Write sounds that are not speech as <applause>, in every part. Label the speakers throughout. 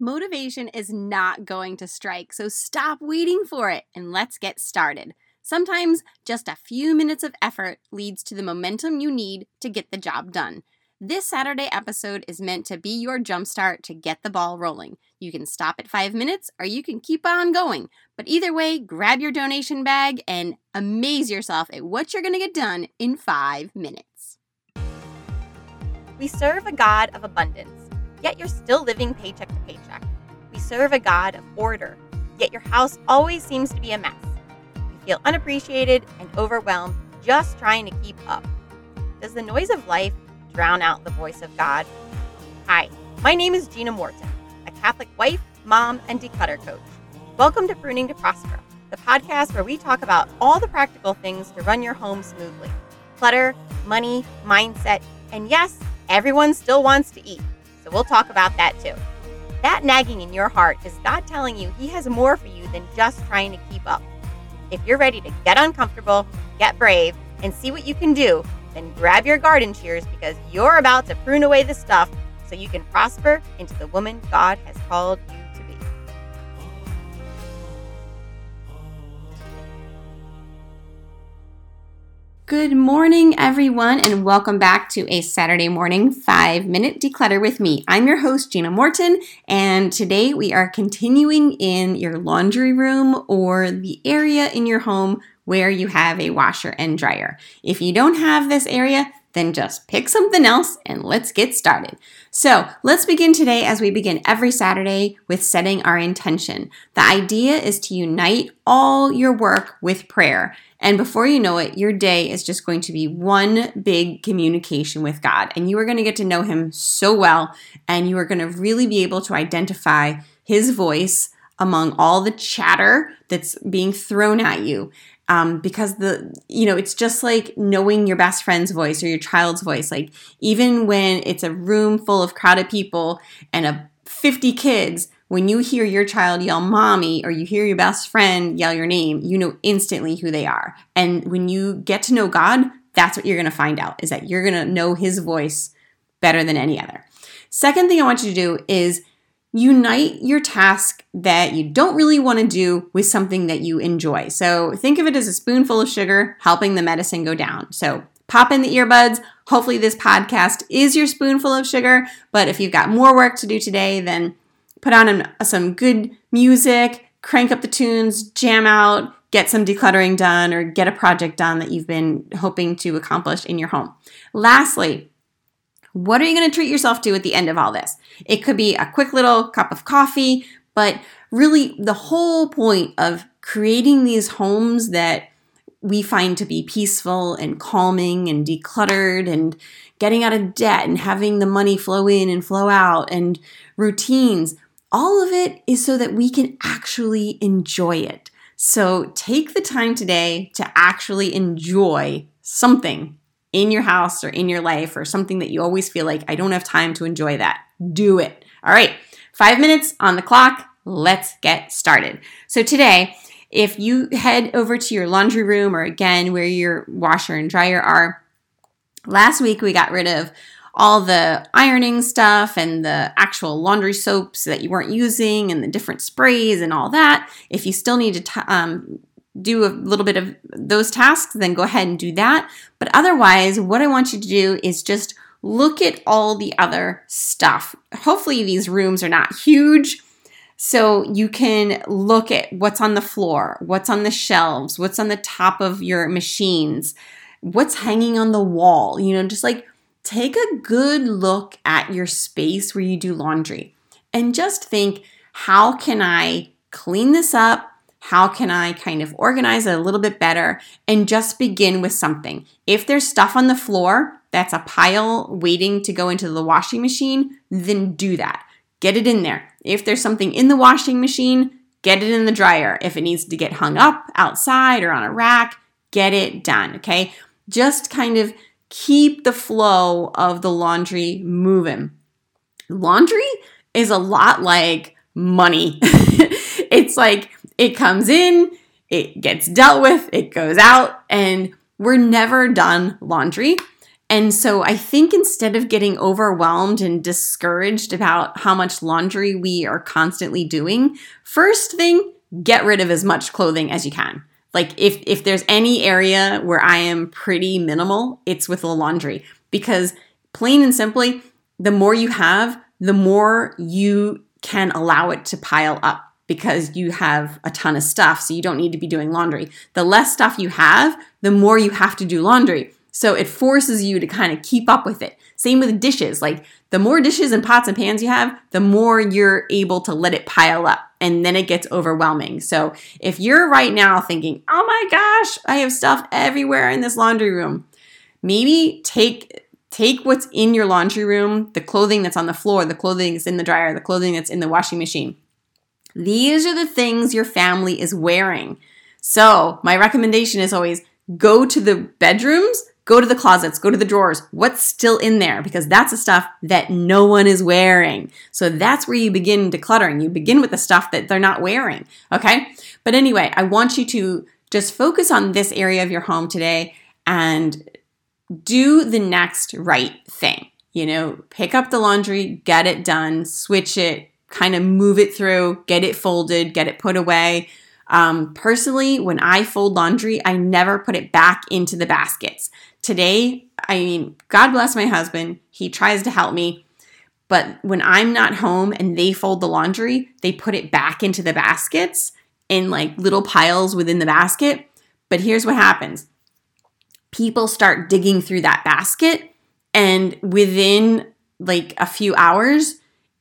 Speaker 1: Motivation is not going to strike, so stop waiting for it and let's get started. Sometimes just a few minutes of effort leads to the momentum you need to get the job done. This Saturday episode is meant to be your jumpstart to get the ball rolling. You can stop at five minutes or you can keep on going. But either way, grab your donation bag and amaze yourself at what you're going to get done in five minutes.
Speaker 2: We serve a God of abundance yet you're still living paycheck to paycheck. We serve a God of order, yet your house always seems to be a mess. You feel unappreciated and overwhelmed just trying to keep up. Does the noise of life drown out the voice of God? Hi, my name is Gina Morton, a Catholic wife, mom, and declutter coach. Welcome to Pruning to Prosper, the podcast where we talk about all the practical things to run your home smoothly clutter, money, mindset, and yes, everyone still wants to eat. So we'll talk about that too. That nagging in your heart is God telling you He has more for you than just trying to keep up. If you're ready to get uncomfortable, get brave, and see what you can do, then grab your garden shears because you're about to prune away the stuff so you can prosper into the woman God has called you
Speaker 1: Good morning, everyone, and welcome back to a Saturday morning five minute declutter with me. I'm your host, Gina Morton, and today we are continuing in your laundry room or the area in your home where you have a washer and dryer. If you don't have this area, then just pick something else and let's get started. So let's begin today as we begin every Saturday with setting our intention. The idea is to unite all your work with prayer. And before you know it, your day is just going to be one big communication with God. And you are going to get to know Him so well. And you are going to really be able to identify His voice among all the chatter that's being thrown at you. Um, because the you know it's just like knowing your best friend's voice or your child's voice like even when it's a room full of crowded people and a 50 kids when you hear your child yell mommy or you hear your best friend yell your name, you know instantly who they are. And when you get to know God, that's what you're going to find out is that you're going to know his voice better than any other. Second thing I want you to do is unite your task that you don't really want to do with something that you enjoy. So think of it as a spoonful of sugar helping the medicine go down. So pop in the earbuds. Hopefully, this podcast is your spoonful of sugar. But if you've got more work to do today, then put on some good music, crank up the tunes, jam out, get some decluttering done, or get a project done that you've been hoping to accomplish in your home. Lastly, what are you going to treat yourself to at the end of all this? It could be a quick little cup of coffee, but really the whole point of creating these homes that we find to be peaceful and calming and decluttered and getting out of debt and having the money flow in and flow out and routines all of it is so that we can actually enjoy it. So take the time today to actually enjoy something in your house or in your life or something that you always feel like, I don't have time to enjoy that. Do it. All right, five minutes on the clock. Let's get started. So today, if you head over to your laundry room or again where your washer and dryer are, last week we got rid of all the ironing stuff and the actual laundry soaps that you weren't using and the different sprays and all that. If you still need to t- um, do a little bit of those tasks, then go ahead and do that. But otherwise, what I want you to do is just look at all the other stuff. Hopefully, these rooms are not huge. So you can look at what's on the floor, what's on the shelves, what's on the top of your machines, what's hanging on the wall, you know, just like take a good look at your space where you do laundry and just think how can I clean this up? How can I kind of organize it a little bit better? And just begin with something. If there's stuff on the floor that's a pile waiting to go into the washing machine, then do that. Get it in there. If there's something in the washing machine, get it in the dryer. If it needs to get hung up outside or on a rack, get it done. Okay. Just kind of keep the flow of the laundry moving. Laundry is a lot like money. <laughs> it's like it comes in, it gets dealt with, it goes out, and we're never done laundry. And so I think instead of getting overwhelmed and discouraged about how much laundry we are constantly doing, first thing, get rid of as much clothing as you can. Like if if there's any area where I am pretty minimal, it's with the laundry because plain and simply, the more you have, the more you can allow it to pile up because you have a ton of stuff, so you don't need to be doing laundry. The less stuff you have, the more you have to do laundry. So it forces you to kind of keep up with it. Same with dishes. Like the more dishes and pots and pans you have, the more you're able to let it pile up and then it gets overwhelming. So if you're right now thinking, oh my gosh, I have stuff everywhere in this laundry room, maybe take take what's in your laundry room, the clothing that's on the floor, the clothing that's in the dryer, the clothing that's in the washing machine. These are the things your family is wearing. So, my recommendation is always go to the bedrooms, go to the closets, go to the drawers. What's still in there? Because that's the stuff that no one is wearing. So that's where you begin decluttering. You begin with the stuff that they're not wearing. Okay. But anyway, I want you to just focus on this area of your home today and do the next right thing. You know, pick up the laundry, get it done, switch it, kind of move it through, get it folded, get it put away. Um, personally, when I fold laundry, I never put it back into the baskets. Today, I mean, God bless my husband. He tries to help me. But when I'm not home and they fold the laundry, they put it back into the baskets in like little piles within the basket. But here's what happens people start digging through that basket, and within like a few hours,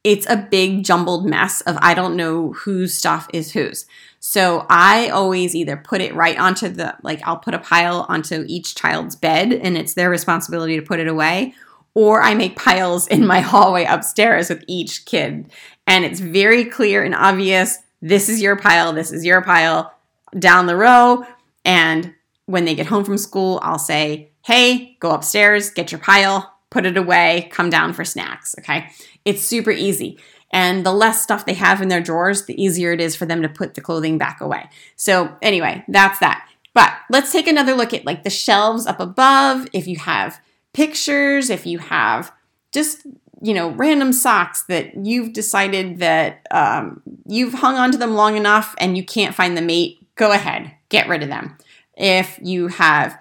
Speaker 1: it's a big jumbled mess of I don't know whose stuff is whose. So I always either put it right onto the, like, I'll put a pile onto each child's bed and it's their responsibility to put it away, or I make piles in my <laughs> hallway upstairs with each kid. And it's very clear and obvious this is your pile, this is your pile down the row. And when they get home from school, I'll say, hey, go upstairs, get your pile, put it away, come down for snacks. Okay. It's super easy. And the less stuff they have in their drawers, the easier it is for them to put the clothing back away. So, anyway, that's that. But let's take another look at like the shelves up above. If you have pictures, if you have just you know random socks that you've decided that um, you've hung onto them long enough and you can't find the mate, go ahead, get rid of them. If you have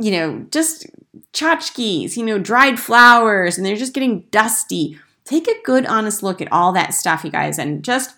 Speaker 1: you know just tchotchkes, you know dried flowers, and they're just getting dusty take a good, honest look at all that stuff, you guys, and just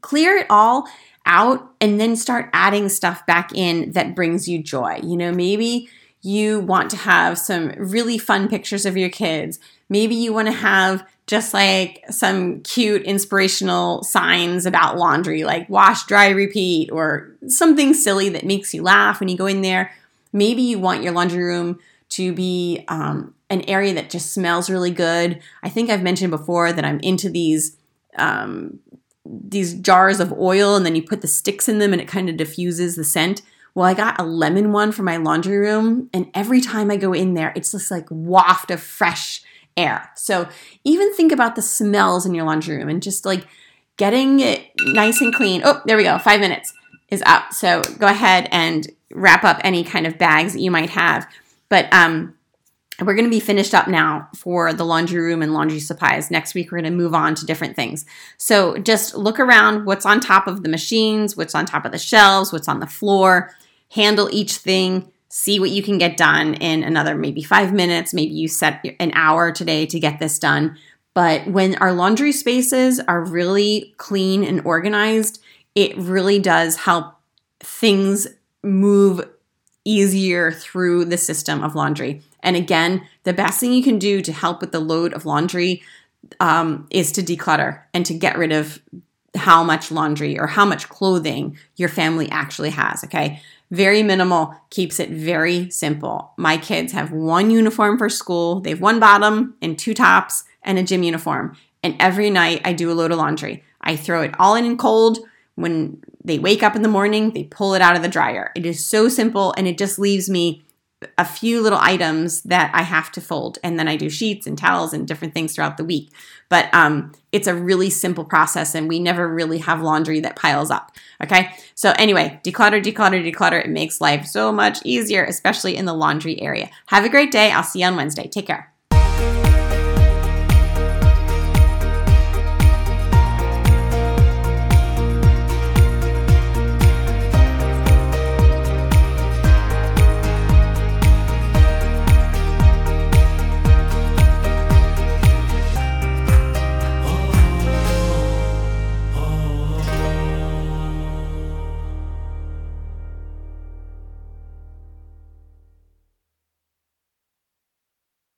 Speaker 1: clear it all out and then start adding stuff back in that brings you joy. You know, maybe you want to have some really fun pictures of your kids. Maybe you want to have just like some cute inspirational signs about laundry, like wash, dry, repeat, or something silly that makes you laugh when you go in there. Maybe you want your laundry room to be um, an area that just smells really good. I think I've mentioned before that I'm into these um, these jars of oil, and then you put the sticks in them, and it kind of diffuses the scent. Well, I got a lemon one for my laundry room, and every time I go in there, it's just like waft of fresh air. So even think about the smells in your laundry room and just like getting it nice and clean. Oh, there we go. Five minutes is up. So go ahead and wrap up any kind of bags that you might have. But um, we're going to be finished up now for the laundry room and laundry supplies. Next week, we're going to move on to different things. So just look around what's on top of the machines, what's on top of the shelves, what's on the floor, handle each thing, see what you can get done in another maybe five minutes. Maybe you set an hour today to get this done. But when our laundry spaces are really clean and organized, it really does help things move easier through the system of laundry. And again, the best thing you can do to help with the load of laundry um, is to declutter and to get rid of how much laundry or how much clothing your family actually has. Okay. Very minimal keeps it very simple. My kids have one uniform for school, they have one bottom and two tops and a gym uniform. And every night I do a load of laundry. I throw it all in cold. When they wake up in the morning, they pull it out of the dryer. It is so simple and it just leaves me a few little items that I have to fold, and then I do sheets and towels and different things throughout the week. But um, it's a really simple process, and we never really have laundry that piles up. Okay, so anyway, declutter, declutter, declutter. It makes life so much easier, especially in the laundry area. Have a great day. I'll see you on Wednesday. Take care.